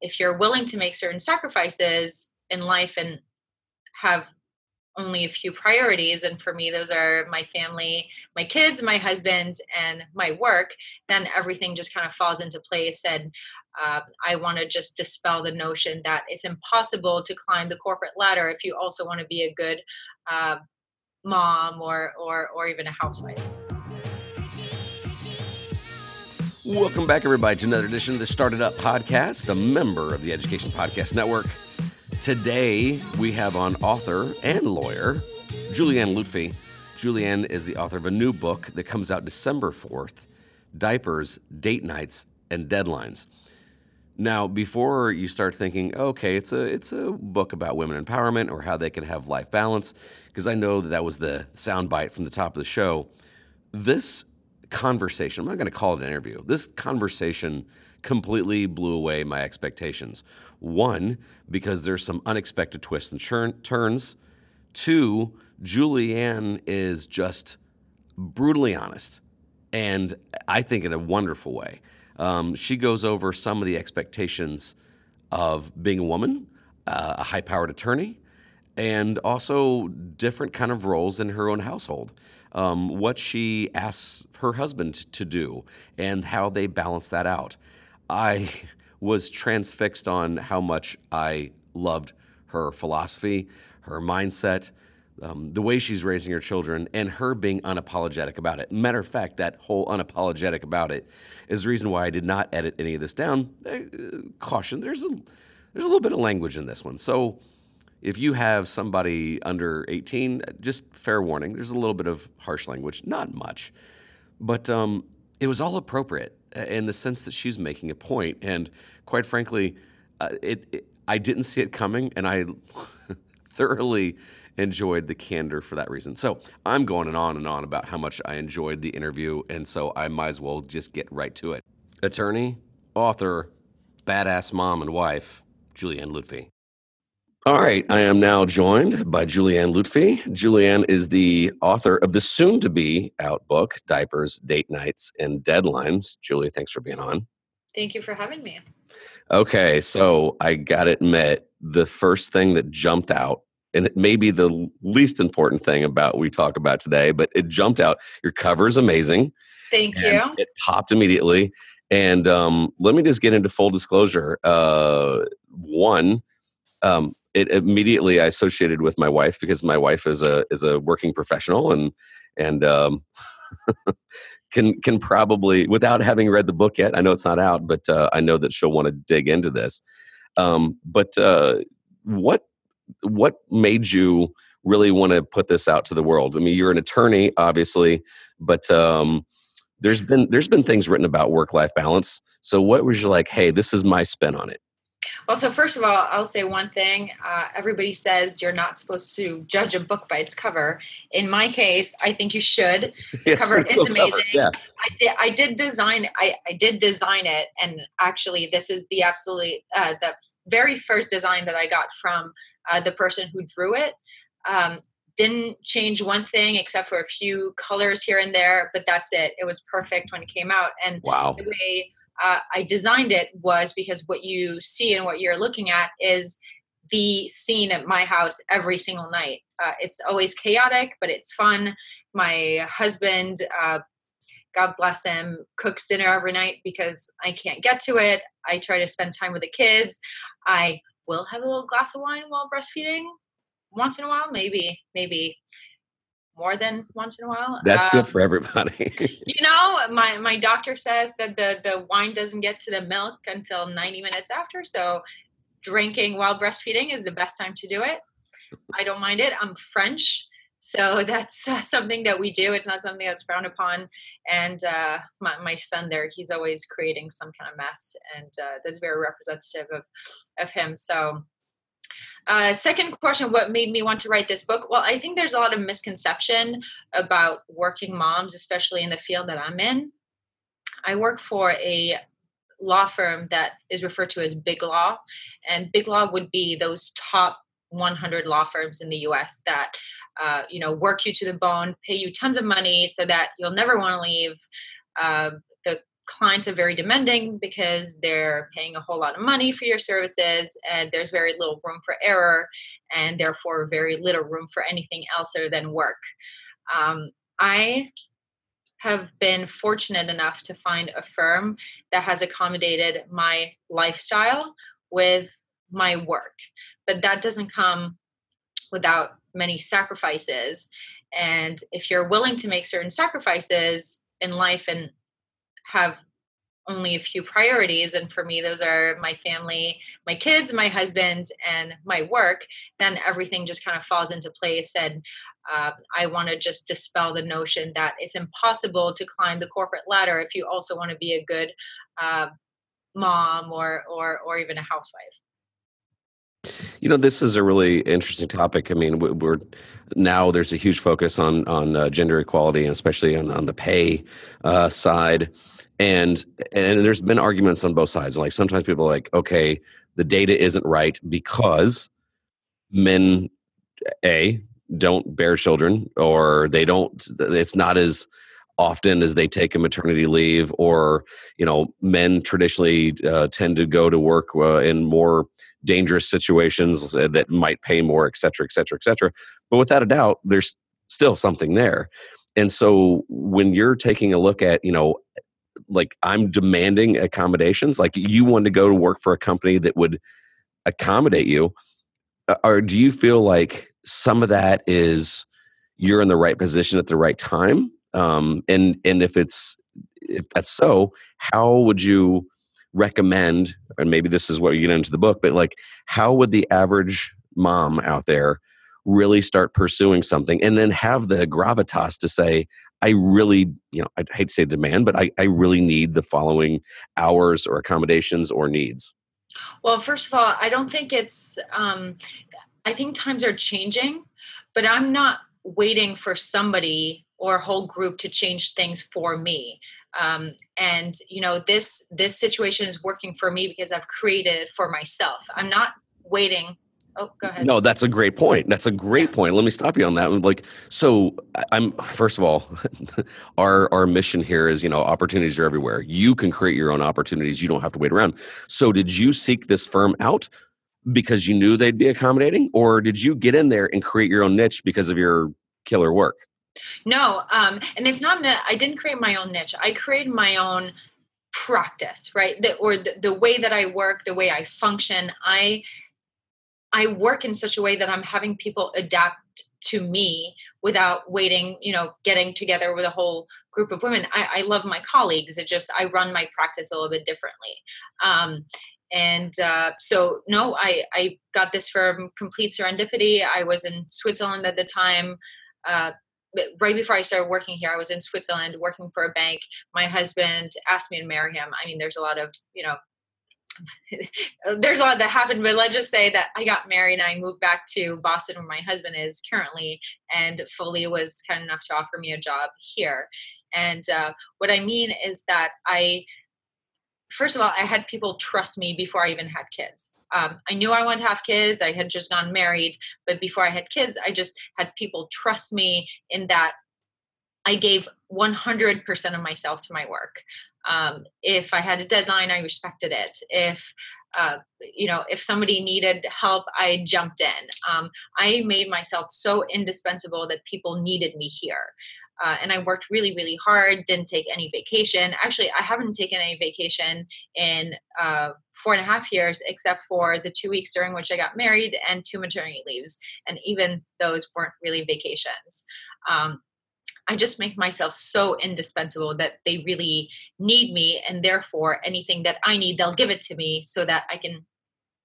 if you're willing to make certain sacrifices in life and have only a few priorities and for me those are my family my kids my husband and my work then everything just kind of falls into place. And uh, i want to just dispel the notion that it's impossible to climb the corporate ladder if you also want to be a good uh, mom or or or even a housewife Welcome back, everybody, to another edition of the Started Up Podcast, a member of the Education Podcast Network. Today, we have on author and lawyer Julianne Lutfi. Julianne is the author of a new book that comes out December 4th Diapers, Date Nights, and Deadlines. Now, before you start thinking, okay, it's a it's a book about women empowerment or how they can have life balance, because I know that that was the soundbite from the top of the show. This conversation, I'm not going to call it an interview. This conversation completely blew away my expectations. One, because there's some unexpected twists and churn, turns. Two, Julianne is just brutally honest, and I think in a wonderful way. Um, she goes over some of the expectations of being a woman, uh, a high-powered attorney, and also different kind of roles in her own household um, what she asks her husband to do and how they balance that out. I was transfixed on how much I loved her philosophy, her mindset, um, the way she's raising her children, and her being unapologetic about it. Matter of fact, that whole unapologetic about it is the reason why I did not edit any of this down. Uh, caution: there's a there's a little bit of language in this one, so if you have somebody under 18, just fair warning, there's a little bit of harsh language, not much. But um, it was all appropriate in the sense that she's making a point. And quite frankly, uh, it, it, I didn't see it coming, and I thoroughly enjoyed the candor for that reason. So I'm going on and on about how much I enjoyed the interview, and so I might as well just get right to it. Attorney, author, badass mom and wife, Julianne Lutfi. All right. I am now joined by Julianne Lutfi. Julianne is the author of the soon to be out book, Diapers, Date Nights, and Deadlines. Julie, thanks for being on. Thank you for having me. Okay. So I got to admit, the first thing that jumped out, and it may be the least important thing about we talk about today, but it jumped out. Your cover is amazing. Thank you. It popped immediately. And um, let me just get into full disclosure. Uh, one, um, it immediately I associated with my wife because my wife is a is a working professional and and um, can can probably without having read the book yet. I know it's not out, but uh, I know that she'll want to dig into this. Um, but uh, what what made you really want to put this out to the world? I mean, you're an attorney, obviously, but um, there's been there's been things written about work life balance. So, what was you like? Hey, this is my spin on it. Well, so first of all, I'll say one thing. Uh, everybody says you're not supposed to judge a book by its cover. In my case, I think you should. The cover is amazing. Cover. Yeah. I did. I did design. I, I did design it, and actually, this is the absolutely uh, the very first design that I got from uh, the person who drew it. Um, didn't change one thing except for a few colors here and there, but that's it. It was perfect when it came out, and wow. the way uh, I designed it was because what you see and what you're looking at is the scene at my house every single night. Uh, it's always chaotic, but it's fun. My husband, uh, God bless him, cooks dinner every night because I can't get to it. I try to spend time with the kids. I will have a little glass of wine while breastfeeding once in a while, maybe, maybe more than once in a while. That's um, good for everybody. you know, my my doctor says that the the wine doesn't get to the milk until 90 minutes after, so drinking while breastfeeding is the best time to do it. I don't mind it. I'm French, so that's uh, something that we do. It's not something that's frowned upon. And uh, my, my son there, he's always creating some kind of mess, and uh, that's very representative of of him. So uh, second question what made me want to write this book? Well i think there's a lot of misconception about working moms especially in the field that i'm in. I work for a law firm that is referred to as big law and big law would be those top 100 law firms in the us that uh, you know work you to the bone pay you tons of money so that you'll never want to leave uh, the clients are very demanding because they're paying a whole lot of money for your services and there's very little room for error and therefore very little room for anything else other than work. Um, i have been fortunate enough to find a firm that has accommodated my lifestyle with my work but that doesn't come without many sacrifices. And if you're willing to make certain sacrifices in life and have only a few priorities and for me those are my family my kids my husband and my work then everything just kind of falls into place and uh, i want to just dispel the notion that it's impossible to climb the corporate ladder if you also want to be a good uh, mom or or or even a housewife you know, this is a really interesting topic. I mean, we're now there's a huge focus on on uh, gender equality, and especially on on the pay uh, side. And and there's been arguments on both sides. Like sometimes people are like, okay, the data isn't right because men a don't bear children or they don't. It's not as often as they take a maternity leave or you know men traditionally uh, tend to go to work uh, in more dangerous situations uh, that might pay more et cetera et cetera et cetera but without a doubt there's still something there and so when you're taking a look at you know like i'm demanding accommodations like you want to go to work for a company that would accommodate you uh, or do you feel like some of that is you're in the right position at the right time? Um, and and if it's if that's so how would you recommend and maybe this is what you get into the book but like how would the average mom out there really start pursuing something? And then have the gravitas to say i really you know i hate to say demand but i, I really need the following hours or accommodations or needs. Well first of all i don't think it's um, i think times are changing but i'm not waiting for somebody or a whole group to change things for me. Um, and you know this this situation is working for me because i've created for myself. I'm not waiting oh go ahead. No that's a great point. That's a great point. Let me stop you on that like so i'm first of all our our mission here is you know opportunities are everywhere. You can create your own opportunities. You don't have to wait around. So did you seek this firm out because you knew they'd be accommodating? Or did you get in there and create your own niche because of your killer work? No, um, and it's not. I didn't create my own niche. I created my own practice, right? The, or the, the way that I work, the way I function. I I work in such a way that I'm having people adapt to me without waiting, you know, getting together with a whole group of women. I, I love my colleagues. It just I run my practice a little bit differently. Um, and uh, so no I, I got this from complete serendipity i was in switzerland at the time uh, right before I started working here, I was in Switzerland working for a bank. My husband asked me to marry him. I mean, there's a lot of, you know, there's a lot that happened, but let's just say that I got married and I moved back to Boston where my husband is currently, and Foley was kind enough to offer me a job here. And uh, what I mean is that I, first of all, I had people trust me before I even had kids um, I knew I wanted to have kids. I had just gotten married, but before I had kids, I just had people trust me in that I gave 100% of myself to my work. Um, if I had a deadline, I respected it. If uh, you know, if somebody needed help, I jumped in. Um, I made myself so indispensable that people needed me here. Uh, and I worked really, really hard, didn't take any vacation. Actually, I haven't taken any vacation in uh, four and a half years, except for the two weeks during which I got married and two maternity leaves. And even those weren't really vacations. Um, I just make myself so indispensable that they really need me. And therefore, anything that I need, they'll give it to me so that I can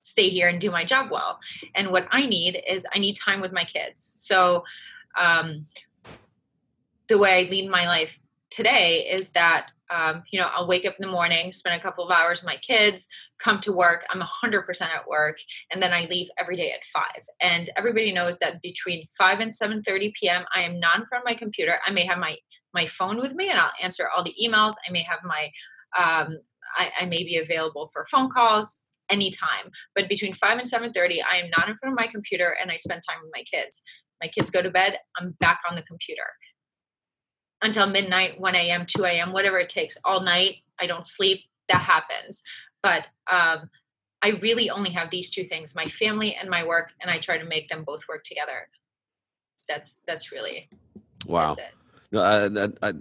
stay here and do my job well. And what I need is I need time with my kids. So, um, the way I lead my life today is that um, you know I'll wake up in the morning, spend a couple of hours with my kids, come to work. I'm 100% at work, and then I leave every day at five. And everybody knows that between 5 and 7:30 p.m. I am not in front of my computer. I may have my my phone with me, and I'll answer all the emails. I may have my um, I, I may be available for phone calls anytime. But between 5 and 7:30, I am not in front of my computer, and I spend time with my kids. My kids go to bed. I'm back on the computer until midnight, 1 a.m., 2 a.m., whatever it takes, all night. I don't sleep. That happens. But um, I really only have these two things my family and my work, and I try to make them both work together. That's that's really wow. That's I, I,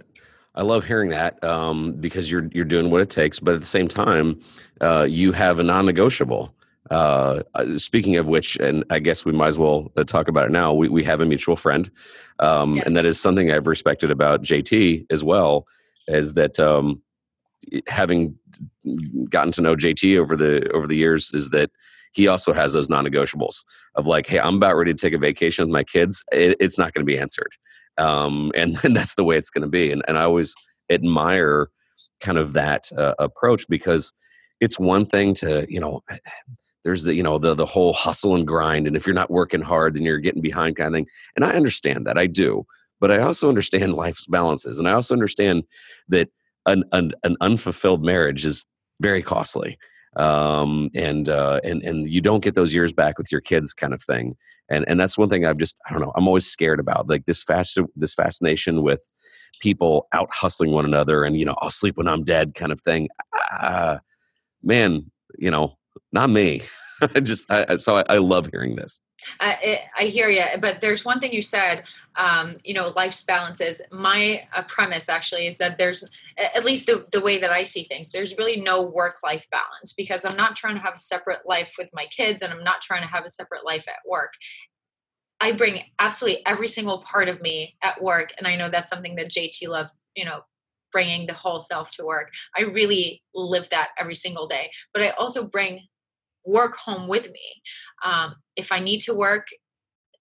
I love hearing that um, because you're you're doing what it takes, but at the same time, uh, you have a non-negotiable. Uh, uh speaking of which, and I guess we might as well uh, talk about it now. We we have a mutual friend, um, yes. and that is something I've respected about JT as well. Is that um, having gotten to know JT over the over the years, is that he also has those non-negotiables of like, hey, I'm about ready to take a vacation with my kids. It, it's not going to be answered um, and, and that's the way it's going to be. And, and I always admire kind of that uh, approach because it's one thing to you know there's the you know the the whole hustle and grind and if you're not working hard then you're getting behind kind of thing and i understand that i do but i also understand life's balances and i also understand that an, an, an unfulfilled marriage is very costly um, and uh, and and you don't get those years back with your kids, kind of thing. And and that's one thing I've just I don't know I'm always scared about like this fast this fascination with people out hustling one another and you know I'll sleep when I'm dead kind of thing. Uh, man, you know, not me. I just I, so I, I love hearing this. I, I hear you, but there's one thing you said. Um, you know, life's balances. My uh, premise actually is that there's, at least the, the way that I see things, there's really no work-life balance because I'm not trying to have a separate life with my kids, and I'm not trying to have a separate life at work. I bring absolutely every single part of me at work, and I know that's something that JT loves. You know, bringing the whole self to work. I really live that every single day, but I also bring work home with me. Um, if I need to work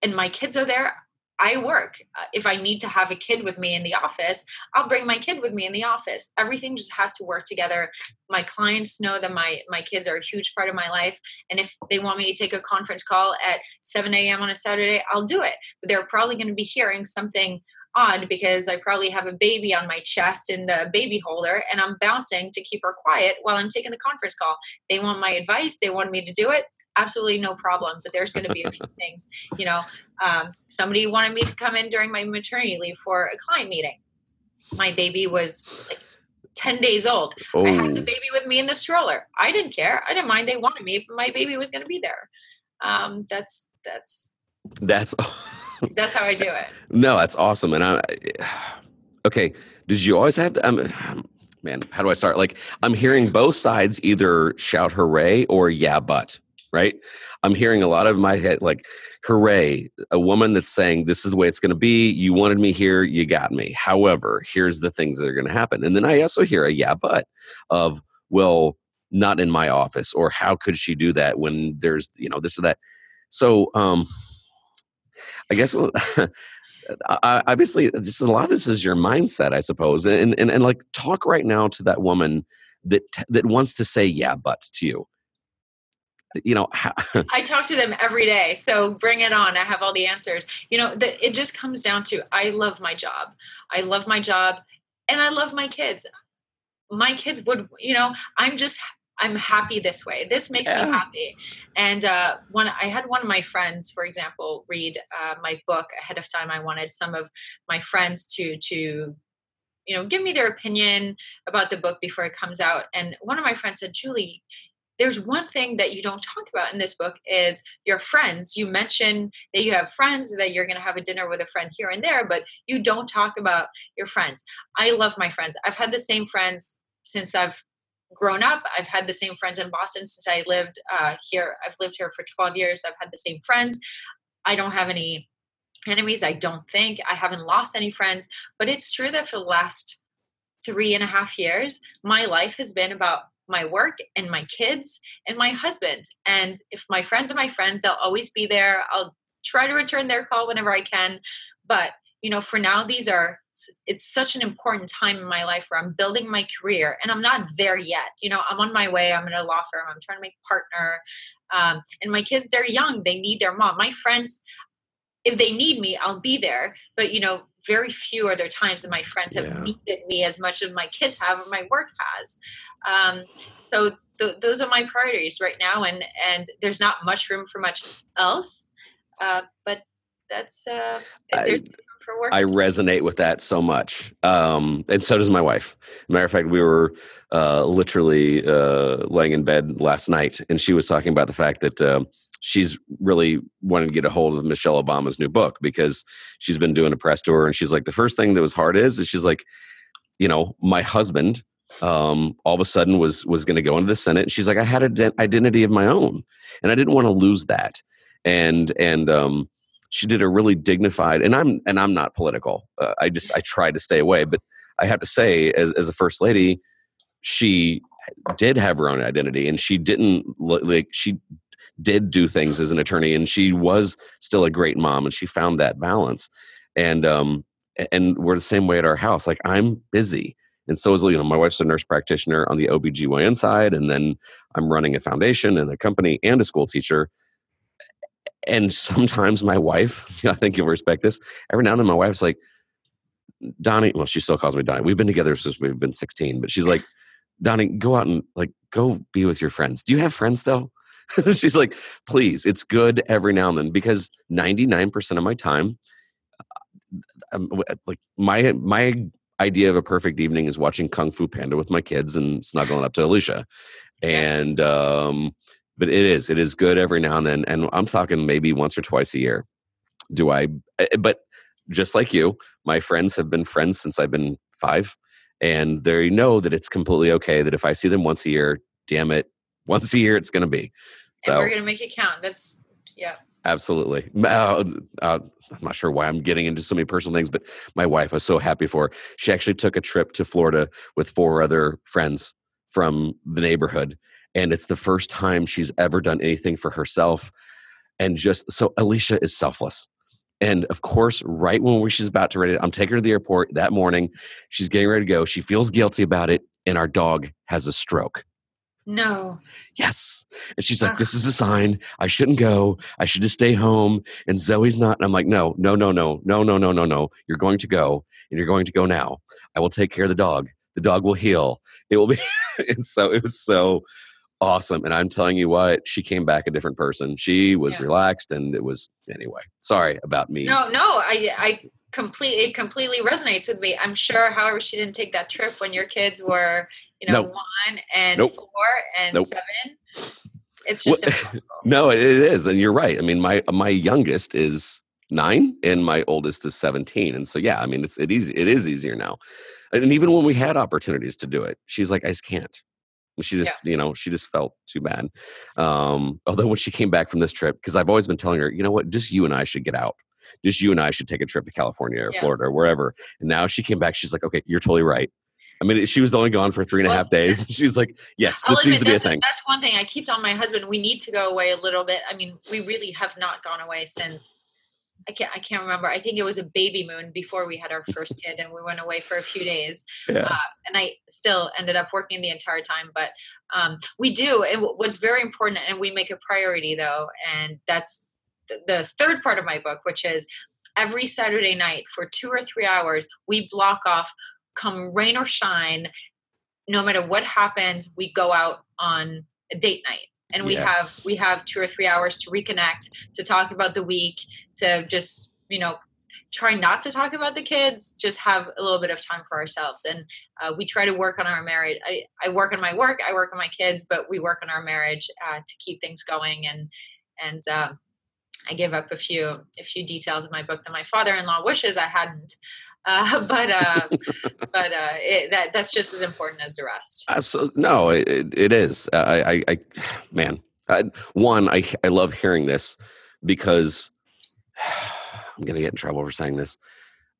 and my kids are there, I work. Uh, if I need to have a kid with me in the office, I'll bring my kid with me in the office. Everything just has to work together. My clients know that my my kids are a huge part of my life, and if they want me to take a conference call at 7 a.m. on a Saturday, I'll do it. But they're probably going to be hearing something odd because I probably have a baby on my chest in the baby holder and I'm bouncing to keep her quiet while I'm taking the conference call. They want my advice, they want me to do it. Absolutely no problem. But there's going to be a few things. You know, um, somebody wanted me to come in during my maternity leave for a client meeting. My baby was like 10 days old. Oh. I had the oh. baby with me in the stroller. I didn't care. I didn't mind. They wanted me, but my baby was going to be there. Um, that's, that's, that's, That's how I do it. No, that's awesome. And I, okay, did you always have the, um, man, how do I start? Like, I'm hearing both sides either shout hooray or yeah, but, right? I'm hearing a lot of my head, like, hooray, a woman that's saying, this is the way it's going to be. You wanted me here, you got me. However, here's the things that are going to happen. And then I also hear a yeah, but of, well, not in my office, or how could she do that when there's, you know, this or that. So, um, I guess obviously just a lot of this is your mindset, I suppose. And, and and like talk right now to that woman that that wants to say yeah, but to you. You know, I talk to them every day, so bring it on. I have all the answers. You know, the, it just comes down to I love my job. I love my job, and I love my kids. My kids would, you know, I'm just I'm happy this way. This makes yeah. me happy. And uh, one, I had one of my friends, for example, read uh, my book ahead of time. I wanted some of my friends to to you know give me their opinion about the book before it comes out. And one of my friends said, Julie. There's one thing that you don't talk about in this book is your friends. You mention that you have friends, that you're going to have a dinner with a friend here and there, but you don't talk about your friends. I love my friends. I've had the same friends since I've grown up. I've had the same friends in Boston since I lived uh, here. I've lived here for 12 years. I've had the same friends. I don't have any enemies. I don't think I haven't lost any friends. But it's true that for the last three and a half years, my life has been about my work and my kids and my husband. And if my friends are my friends, they'll always be there. I'll try to return their call whenever I can. But you know, for now, these are it's such an important time in my life where I'm building my career and I'm not there yet. You know, I'm on my way. I'm in a law firm. I'm trying to make partner. Um, and my kids, they're young. They need their mom. My friends, if they need me, I'll be there. But you know, very few are there times that my friends have yeah. needed me as much as my kids have or my work has. Um, so th- those are my priorities right now, and and there's not much room for much else. Uh, but that's uh, I, for work. I resonate with that so much, um, and so does my wife. Matter of fact, we were uh, literally uh, laying in bed last night, and she was talking about the fact that uh, she's really wanting to get a hold of Michelle Obama's new book because she's been doing a press tour, and she's like, the first thing that was hard is, is she's like, you know, my husband um, all of a sudden was was going to go into the Senate. And she's like, I had an identity of my own, and I didn't want to lose that. And and um, she did a really dignified. And I'm and I'm not political. Uh, I just I try to stay away. But I have to say, as as a first lady, she did have her own identity, and she didn't like she did do things as an attorney, and she was still a great mom, and she found that balance. And um, and we're the same way at our house. Like I'm busy and so is you know my wife's a nurse practitioner on the OBGYN side and then I'm running a foundation and a company and a school teacher and sometimes my wife I think you'll respect this every now and then my wife's like Donnie well she still calls me Donnie. We've been together since we've been 16 but she's like Donnie go out and like go be with your friends. Do you have friends though? She's like please it's good every now and then because 99% of my time um, like my my idea of a perfect evening is watching Kung Fu Panda with my kids and snuggling up to Alicia. And um, but it is it is good every now and then, and I'm talking maybe once or twice a year. Do I? Eh, eh, but just like you, my friends have been friends since I've been five, and they know that it's completely okay that if I see them once a year, damn it, once a year it's going to be. So and we're going to make it count. That's yeah. Absolutely. Uh, uh, I'm not sure why I'm getting into so many personal things, but my wife, I was so happy for. Her. She actually took a trip to Florida with four other friends from the neighborhood. And it's the first time she's ever done anything for herself. And just so Alicia is selfless. And of course, right when she's about to ready, I'm taking her to the airport that morning. She's getting ready to go. She feels guilty about it, and our dog has a stroke. No. Yes. And she's like, this is a ah. sign. I shouldn't go. I should just stay home. And Zoe's not. And I'm like, no, no, no, no, no, no, no, no, no. You're going to go and you're going to go now. I will take care of the dog. The dog will heal. It will be. and so it was so awesome. And I'm telling you what, she came back a different person. She was yeah. relaxed and it was, anyway, sorry about me. No, no, I, I, completely it completely resonates with me. I'm sure, however, she didn't take that trip when your kids were, you know, nope. one and nope. four and nope. seven. It's just well, impossible. No, it is, and you're right. I mean, my my youngest is nine, and my oldest is seventeen, and so yeah, I mean, it's it easy. It is easier now, and even when we had opportunities to do it, she's like, I just can't. She just, yeah. you know, she just felt too bad. Um, although when she came back from this trip, because I've always been telling her, you know what, just you and I should get out just you and I should take a trip to California or yeah. Florida or wherever. And now she came back. She's like, okay, you're totally right. I mean, she was only gone for three and a half days. She's like, yes, this needs to be a thing. That's one thing I keep telling my husband. We need to go away a little bit. I mean, we really have not gone away since I can't I can't remember. I think it was a baby moon before we had our first kid, and we went away for a few days. Yeah. Uh, and I still ended up working the entire time, but um, we do. And what's very important, and we make a priority though, and that's the, third part of my book, which is every Saturday night for two or three hours, we block off, come rain or shine, no matter what happens, we go out on a date night. And we yes. have we have two or three hours to reconnect, to talk about the week, to just, you know, try not to talk about the kids just have a little bit of time for ourselves and uh, we try to work on our marriage I, I work on my work i work on my kids but we work on our marriage uh, to keep things going and and um, I give up a few a few details in my book that my father-in-law wishes I hadn't. Uh, but uh, but uh, it, that that's just as important as the rest. Absolutely, no, it, it is. I, I, I man, I, one, I I love hearing this because I'm gonna get in trouble for saying this.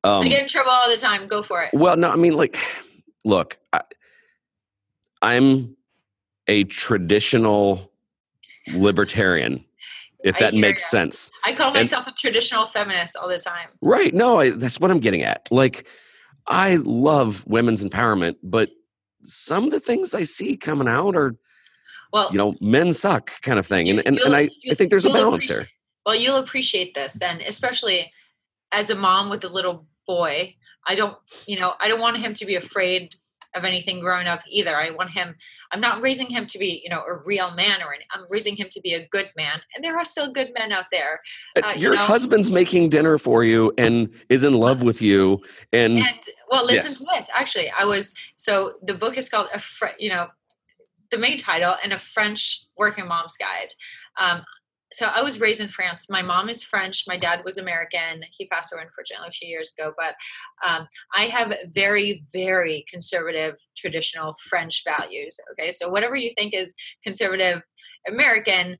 Um, I get in trouble all the time. Go for it. Well, no, I mean, like, look, I, I'm a traditional libertarian if that makes you. sense. I call myself and, a traditional feminist all the time. Right. No, I, that's what I'm getting at. Like, I love women's empowerment, but some of the things I see coming out are, well, you know, men suck kind of thing. And, and, and I, I think there's a balance there. Well, you'll appreciate this then, especially as a mom with a little boy. I don't, you know, I don't want him to be afraid of anything growing up either. I want him, I'm not raising him to be, you know, a real man or any, I'm raising him to be a good man. And there are still good men out there. Uh, uh Your you know? husband's making dinner for you and is in love with you. And, and well, listen yes. to this. Actually, I was, so the book is called, a fr- you know, the main title and a French working mom's guide. Um, so I was raised in France. My mom is French. My dad was American. He passed away unfortunately a few years ago. But um, I have very, very conservative, traditional French values. Okay, so whatever you think is conservative American,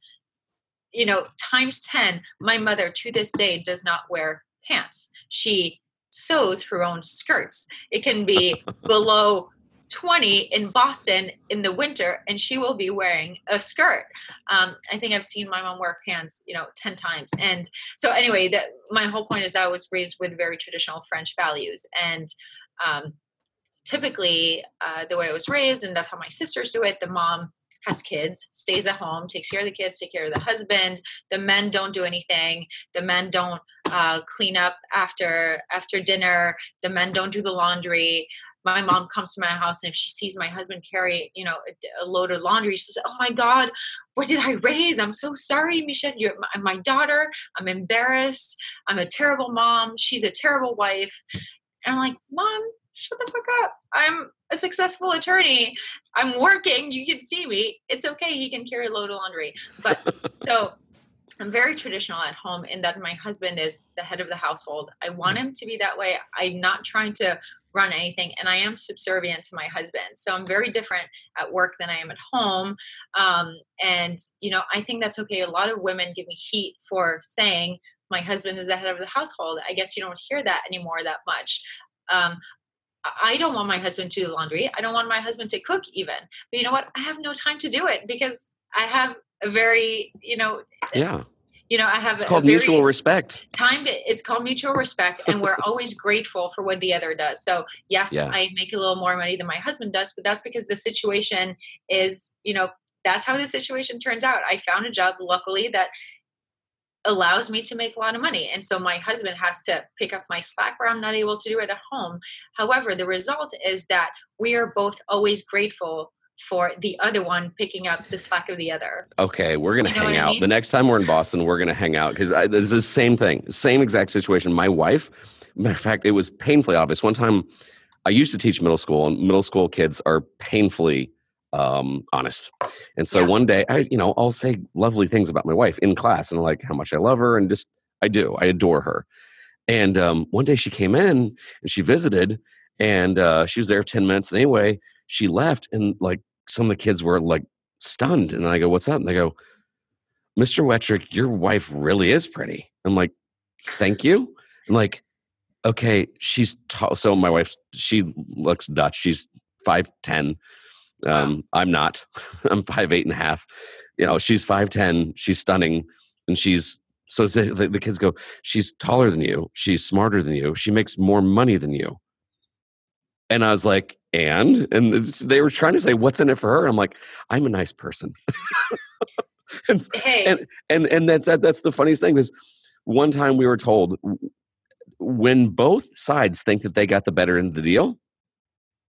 you know, times ten. My mother to this day does not wear pants. She sews her own skirts. It can be below 20 in Boston in the winter and she will be wearing a skirt. Um, I think I've seen my mom wear pants, you know, 10 times. And so anyway, that my whole point is I was raised with very traditional French values and um, typically uh, the way I was raised and that's how my sisters do it, the mom has kids, stays at home, takes care of the kids, take care of the husband. The men don't do anything. The men don't uh, clean up after after dinner. The men don't do the laundry my mom comes to my house and if she sees my husband carry you know a, a load of laundry she says oh my god what did i raise? I'm so sorry michelle. You're my, my daughter. I'm embarrassed. I'm a terrible mom. She's a terrible wife. And i'm like mom shut the fuck up. I'm a successful attorney. I'm working. You can see me. It's okay. He can carry a load of laundry. But so I'm very traditional at home in that my husband is the head of the household. I want him to be that way. I'm not trying to run anything and i am subservient to my husband so i'm very different at work than i am at home um, and you know i think that's okay a lot of women give me heat for saying my husband is the head of the household i guess you don't hear that anymore that much um, I don't want my husband to do laundry. I don't want my husband to cook even. But you know what? I have no time to do it because I have a very, you know, yeah you know i have it's called mutual respect. time it's called mutual respect and we're always grateful for what the other does. So yes yeah. i make a little more money than my husband does but that's because the situation is you know that's how the situation turns out. I found a job luckily that allows me to make a lot of money and so my husband has to pick up my slack where i'm not able to do it at home. However the result is that we are both always grateful for the other one picking up the slack of the other. Okay, we're gonna you know hang out. I mean? The next time we're in Boston, we're gonna hang out because this is the same thing, same exact situation. My wife, matter of fact, it was painfully obvious. One time, I used to teach middle school, and middle school kids are painfully um, honest. And so yeah. one day, I you know I'll say lovely things about my wife in class, and like how much I love her, and just I do, I adore her. And um, one day she came in and she visited, and uh, she was there ten minutes. And anyway, she left and like some of the kids were like stunned and i go what's up? And they go mr Wetrick, your wife really is pretty. I'm like thank you? I'm like okay she's tall so my wife she looks dutch she's 510 um, i'm not. I'm five eight and a half. You know she's 510 she's stunning and she's so the, the kids go she's taller than you. She's smarter than you. She makes more money than you and I was like, and and they were trying to say what's in it for her. I'm like, I'm a nice person. and, hey. and and and that's that, that's the funniest thing is one time we were told when both sides think that they got the better end of the deal,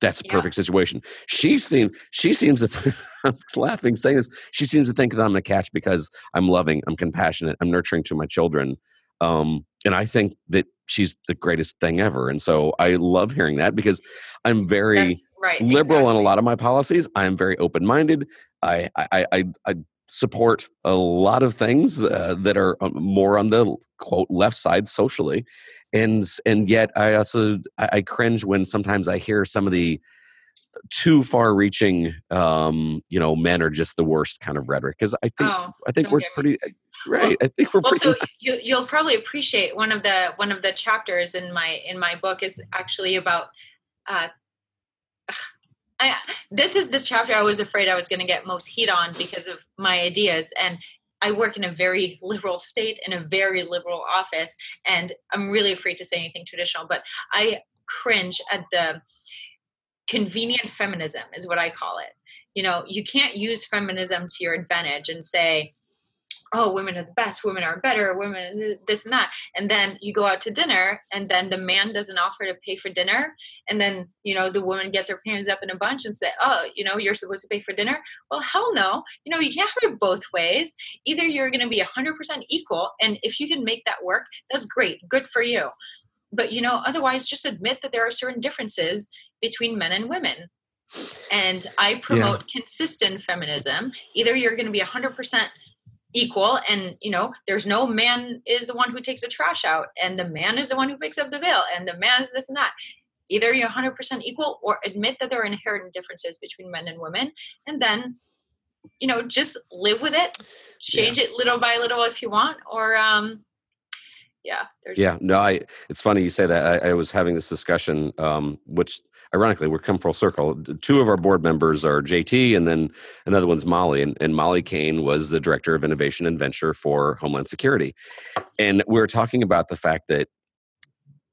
that's a yeah. perfect situation. She seems she seems to th- I'm laughing saying this. She seems to think that I'm a catch because I'm loving, I'm compassionate, I'm nurturing to my children. Um, and I think that she's the greatest thing ever. And so I love hearing that because I'm very right, liberal exactly. on a lot of my policies. I'm very open minded. I, I, I, I, support a lot of things uh, that are uh, more on the quote left side socially. And, and yet I also, I cringe when sometimes I hear some of the, too far reaching um you know men are just the worst kind of rhetoric because i think oh, i think we're pretty right i think we're well, pretty so you, you'll probably appreciate one of the one of the chapters in my in my book is actually about uh I, this is this chapter i was afraid i was going to get most heat on because of my ideas and I work in a very liberal state in a very liberal office, and I'm really afraid to say anything traditional. But I cringe at the convenient feminism is what I call it. You know, you can't use feminism to your advantage and say, oh women are the best women are better women this and that. And then you go out to dinner and then the man doesn't offer to pay for dinner and then you know the woman gets her hands up in a bunch and say oh you know you're supposed to pay for dinner? Well hell no. You know you can't have it both ways. Either you're going to be 100% equal and if you can make that work that's great good for you. But you know otherwise just admit that there are certain differences between men and women. And i promote yeah. consistent feminism. Either you're going to be 100% equal and you know there's no man is the one who takes the trash out and the man is the one who picks up the bill and the man is this and that. Either you're 100% equal or admit that there are inherent differences between men and women and then you know just live with it. Change yeah. it little by little if you want or um yeah yeah no i it's funny you say that. I, I was having this discussion um which ironically, we're come full circle. Two of our board members are JT, and then another one's Molly. And, and Molly Kane was the director of innovation and venture for Homeland Security. And we were talking about the fact that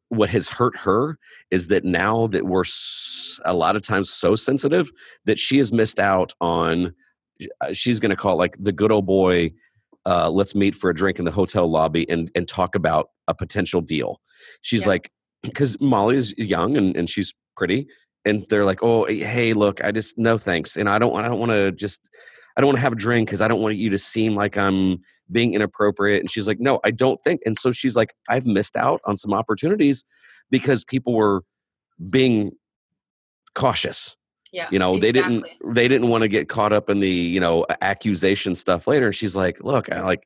what has hurt her is that now that we're a lot of times so sensitive that she has missed out on uh, she's going to call it like the good old boy uh, let's meet for a drink in the hotel lobby and and talk about a potential deal she's yeah. like because molly is young and, and she's pretty and they're like oh eh, hey look i just no thanks and i don't i don't want to just i don't want to have a drink because i don't want you to seem like i'm being inappropriate and she's like no i don't think and so she's like i've missed out on some opportunities because people were being cautious yeah you know exactly. they didn't they didn't want to get caught up in the you know accusation stuff later and she's like look i like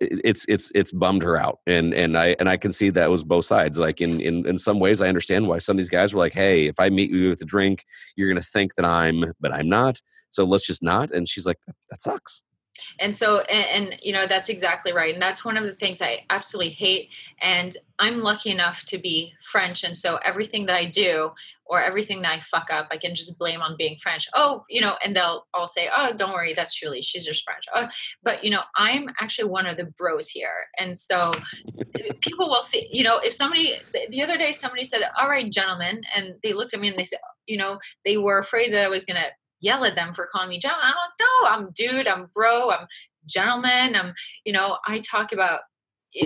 it's it's it's bummed her out and and i and i can see that was both sides like in in in some ways i understand why some of these guys were like hey if i meet you with a drink you're gonna think that i'm but i'm not so let's just not and she's like that, that sucks and so and, and, you know that's exactly right. And that's one of the things i absolutely hate. And i'm lucky enough to be french. And so everything that i do or everything that i fuck up i can just blame on being french. Oh you know and they'll all say oh don't worry. That's julie. She's just french. Oh, but you know i'm actually one of the bros here. And so people will see you know if somebody the other day somebody said all right gentlemen and they looked at me and they said you know they were afraid that i was going to yell at them for calling me gentleman. I don't know. I'm dude. I'm bro. I'm gentleman. I'm, you know, I talk about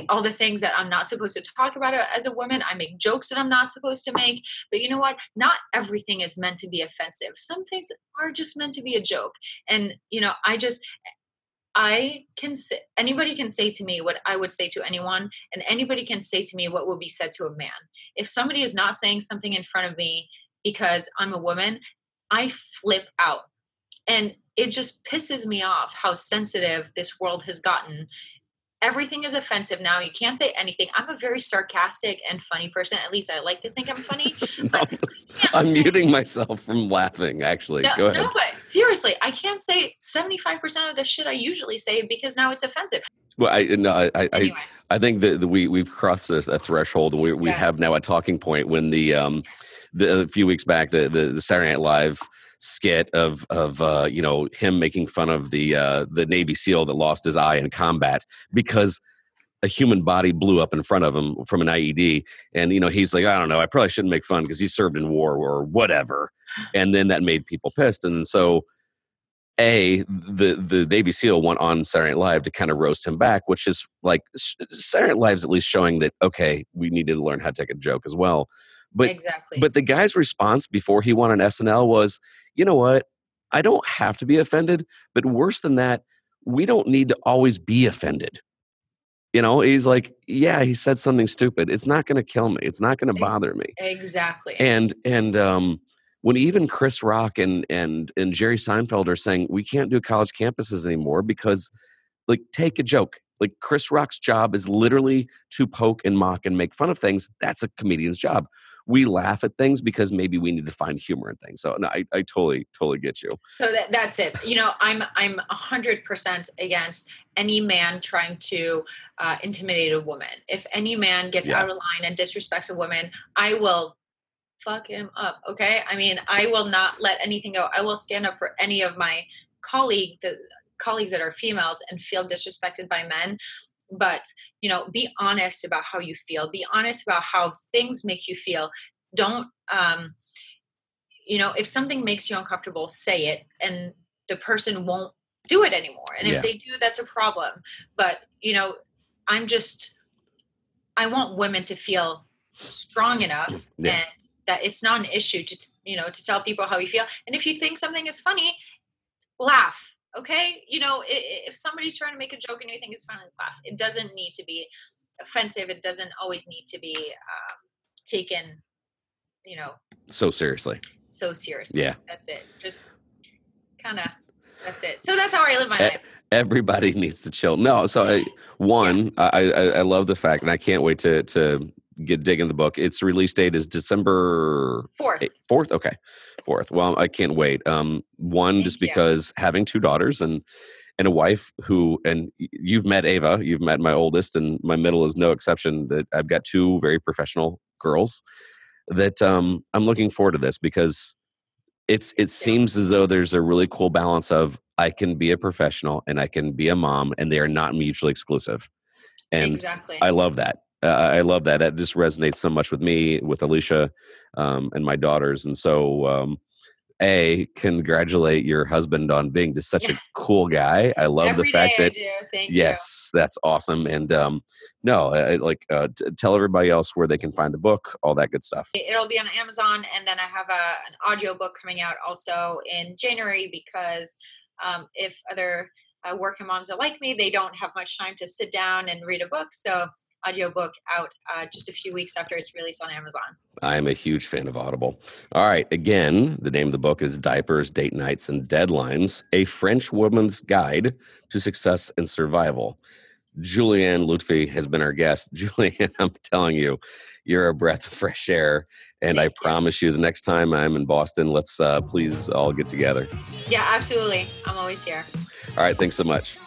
all the things that I'm not supposed to talk about as a woman. I make jokes that I'm not supposed to make. But you know what? Not everything is meant to be offensive. Some things are just meant to be a joke. And, you know, I just, I can say, anybody can say to me what I would say to anyone, and anybody can say to me what would be said to a man. If somebody is not saying something in front of me because I'm a woman, I flip out. And it just pisses me off how sensitive this world has gotten. Everything is offensive now. You can't say anything. I'm a very sarcastic and funny person. At least I like to think I'm funny. no, I'm muting myself from laughing, actually. No, Go ahead. No, but seriously, I can't say 75% of the shit I usually say because now it's offensive. Well, I no, I I, anyway. I, I think that we we've crossed a, a threshold, and we we yes. have now a talking point when the um the, a few weeks back the, the, the Saturday Night Live skit of of uh, you know him making fun of the uh, the Navy SEAL that lost his eye in combat because a human body blew up in front of him from an IED, and you know he's like, I don't know, I probably shouldn't make fun because he served in war or whatever, and then that made people pissed, and so. A the the Navy SEAL went on Saturday Night Live to kind of roast him back, which is like Saturday Night Live's at least showing that okay, we needed to learn how to take a joke as well. But exactly. But the guy's response before he won on SNL was, you know what? I don't have to be offended, but worse than that, we don't need to always be offended. You know, he's like, yeah, he said something stupid. It's not going to kill me. It's not going to bother me. Exactly. And and um when even Chris Rock and and and Jerry Seinfeld are saying we can't do college campuses anymore because like take a joke. Like Chris Rock's job is literally to poke and mock and make fun of things. That's a comedian's job we laugh at things because maybe we need to find humor in things. So no, I, I totally, totally get you. So that, that's it. You know, I'm, I'm a hundred percent against any man trying to uh, intimidate a woman. If any man gets yeah. out of line and disrespects a woman, I will fuck him up. Okay. I mean, I will not let anything go. I will stand up for any of my colleague, the colleagues that are females and feel disrespected by men but you know be honest about how you feel be honest about how things make you feel don't um you know if something makes you uncomfortable say it and the person won't do it anymore. And Yeah. if they do, that's a problem. But, you know, I'm just, I want women to feel strong enough Yeah. and that it's not an issue to, you know, to tell people how you feel. And if you think something is funny, laugh. Okay. You know, if somebody's trying to make a joke and you think it's funny, laugh. It doesn't need to be offensive. It doesn't always need to be um, taken, you know, So seriously. so seriously. Yeah. That's it. Just kind of, that's it. So that's how I live my life. Everybody needs to chill. No, so I, one, I, I I love the fact, and I can't wait to to get dig in the book. Its release date is December Fourth. fourth. Okay, fourth. Well, I can't wait. Um, one Thank just you. because having two daughters and and a wife who and you've met Ava, you've met my oldest, and my middle is no exception. That I've got two very professional girls. That um, I'm looking forward to this because it's it seems as though there's a really cool balance of I can be a professional and I can be a mom, and they are not mutually exclusive. And exactly. I love that. Uh, I love that. That just resonates so much with me, with Alicia, um, and my daughters. And so, um, a congratulate your husband on being just such a cool guy. I love Every the fact that do. Thank yes, that's awesome. And um, no, I like uh, t- tell everybody else where they can find the book, all that good stuff. It'll be on Amazon, and then I have a, an audio book coming out also in January because um, if other uh, working moms are like me, they don't have much time to sit down and read a book. So audiobook out uh, just a few weeks after it's released on Amazon. I am a huge fan of Audible. All right. Again, the name of the book is Diapers, Date Nights, and Deadlines A French Woman's Guide to Success and Survival. Julianne Lutfi has been our guest. Julianne, I'm telling you, you're a breath of fresh air. And I promise you, the next time I'm in Boston, let's uh, please all get together. Yeah, absolutely. I'm always here. All right. Thanks so much.